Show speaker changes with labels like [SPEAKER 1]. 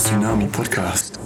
[SPEAKER 1] Tsunami Podcast.